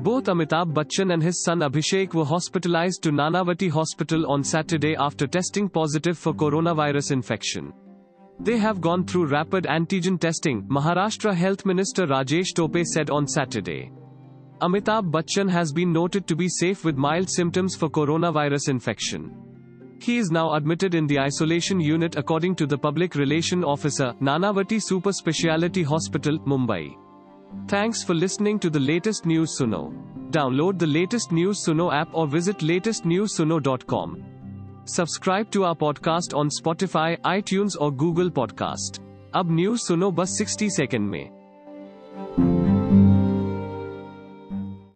Both Amitabh Bachchan and his son Abhishek were hospitalized to Nanavati Hospital on Saturday after testing positive for coronavirus infection. They have gone through rapid antigen testing, Maharashtra Health Minister Rajesh Tope said on Saturday. Amitabh Bachchan has been noted to be safe with mild symptoms for coronavirus infection. He is now admitted in the isolation unit according to the public relation officer, Nanavati Super Speciality Hospital, Mumbai. Thanks for listening to the latest news Suno. Download the latest news Suno app or visit latestnewsuno.com. Subscribe to our podcast on Spotify I और Google podcast अब news सुनो बस 60 second में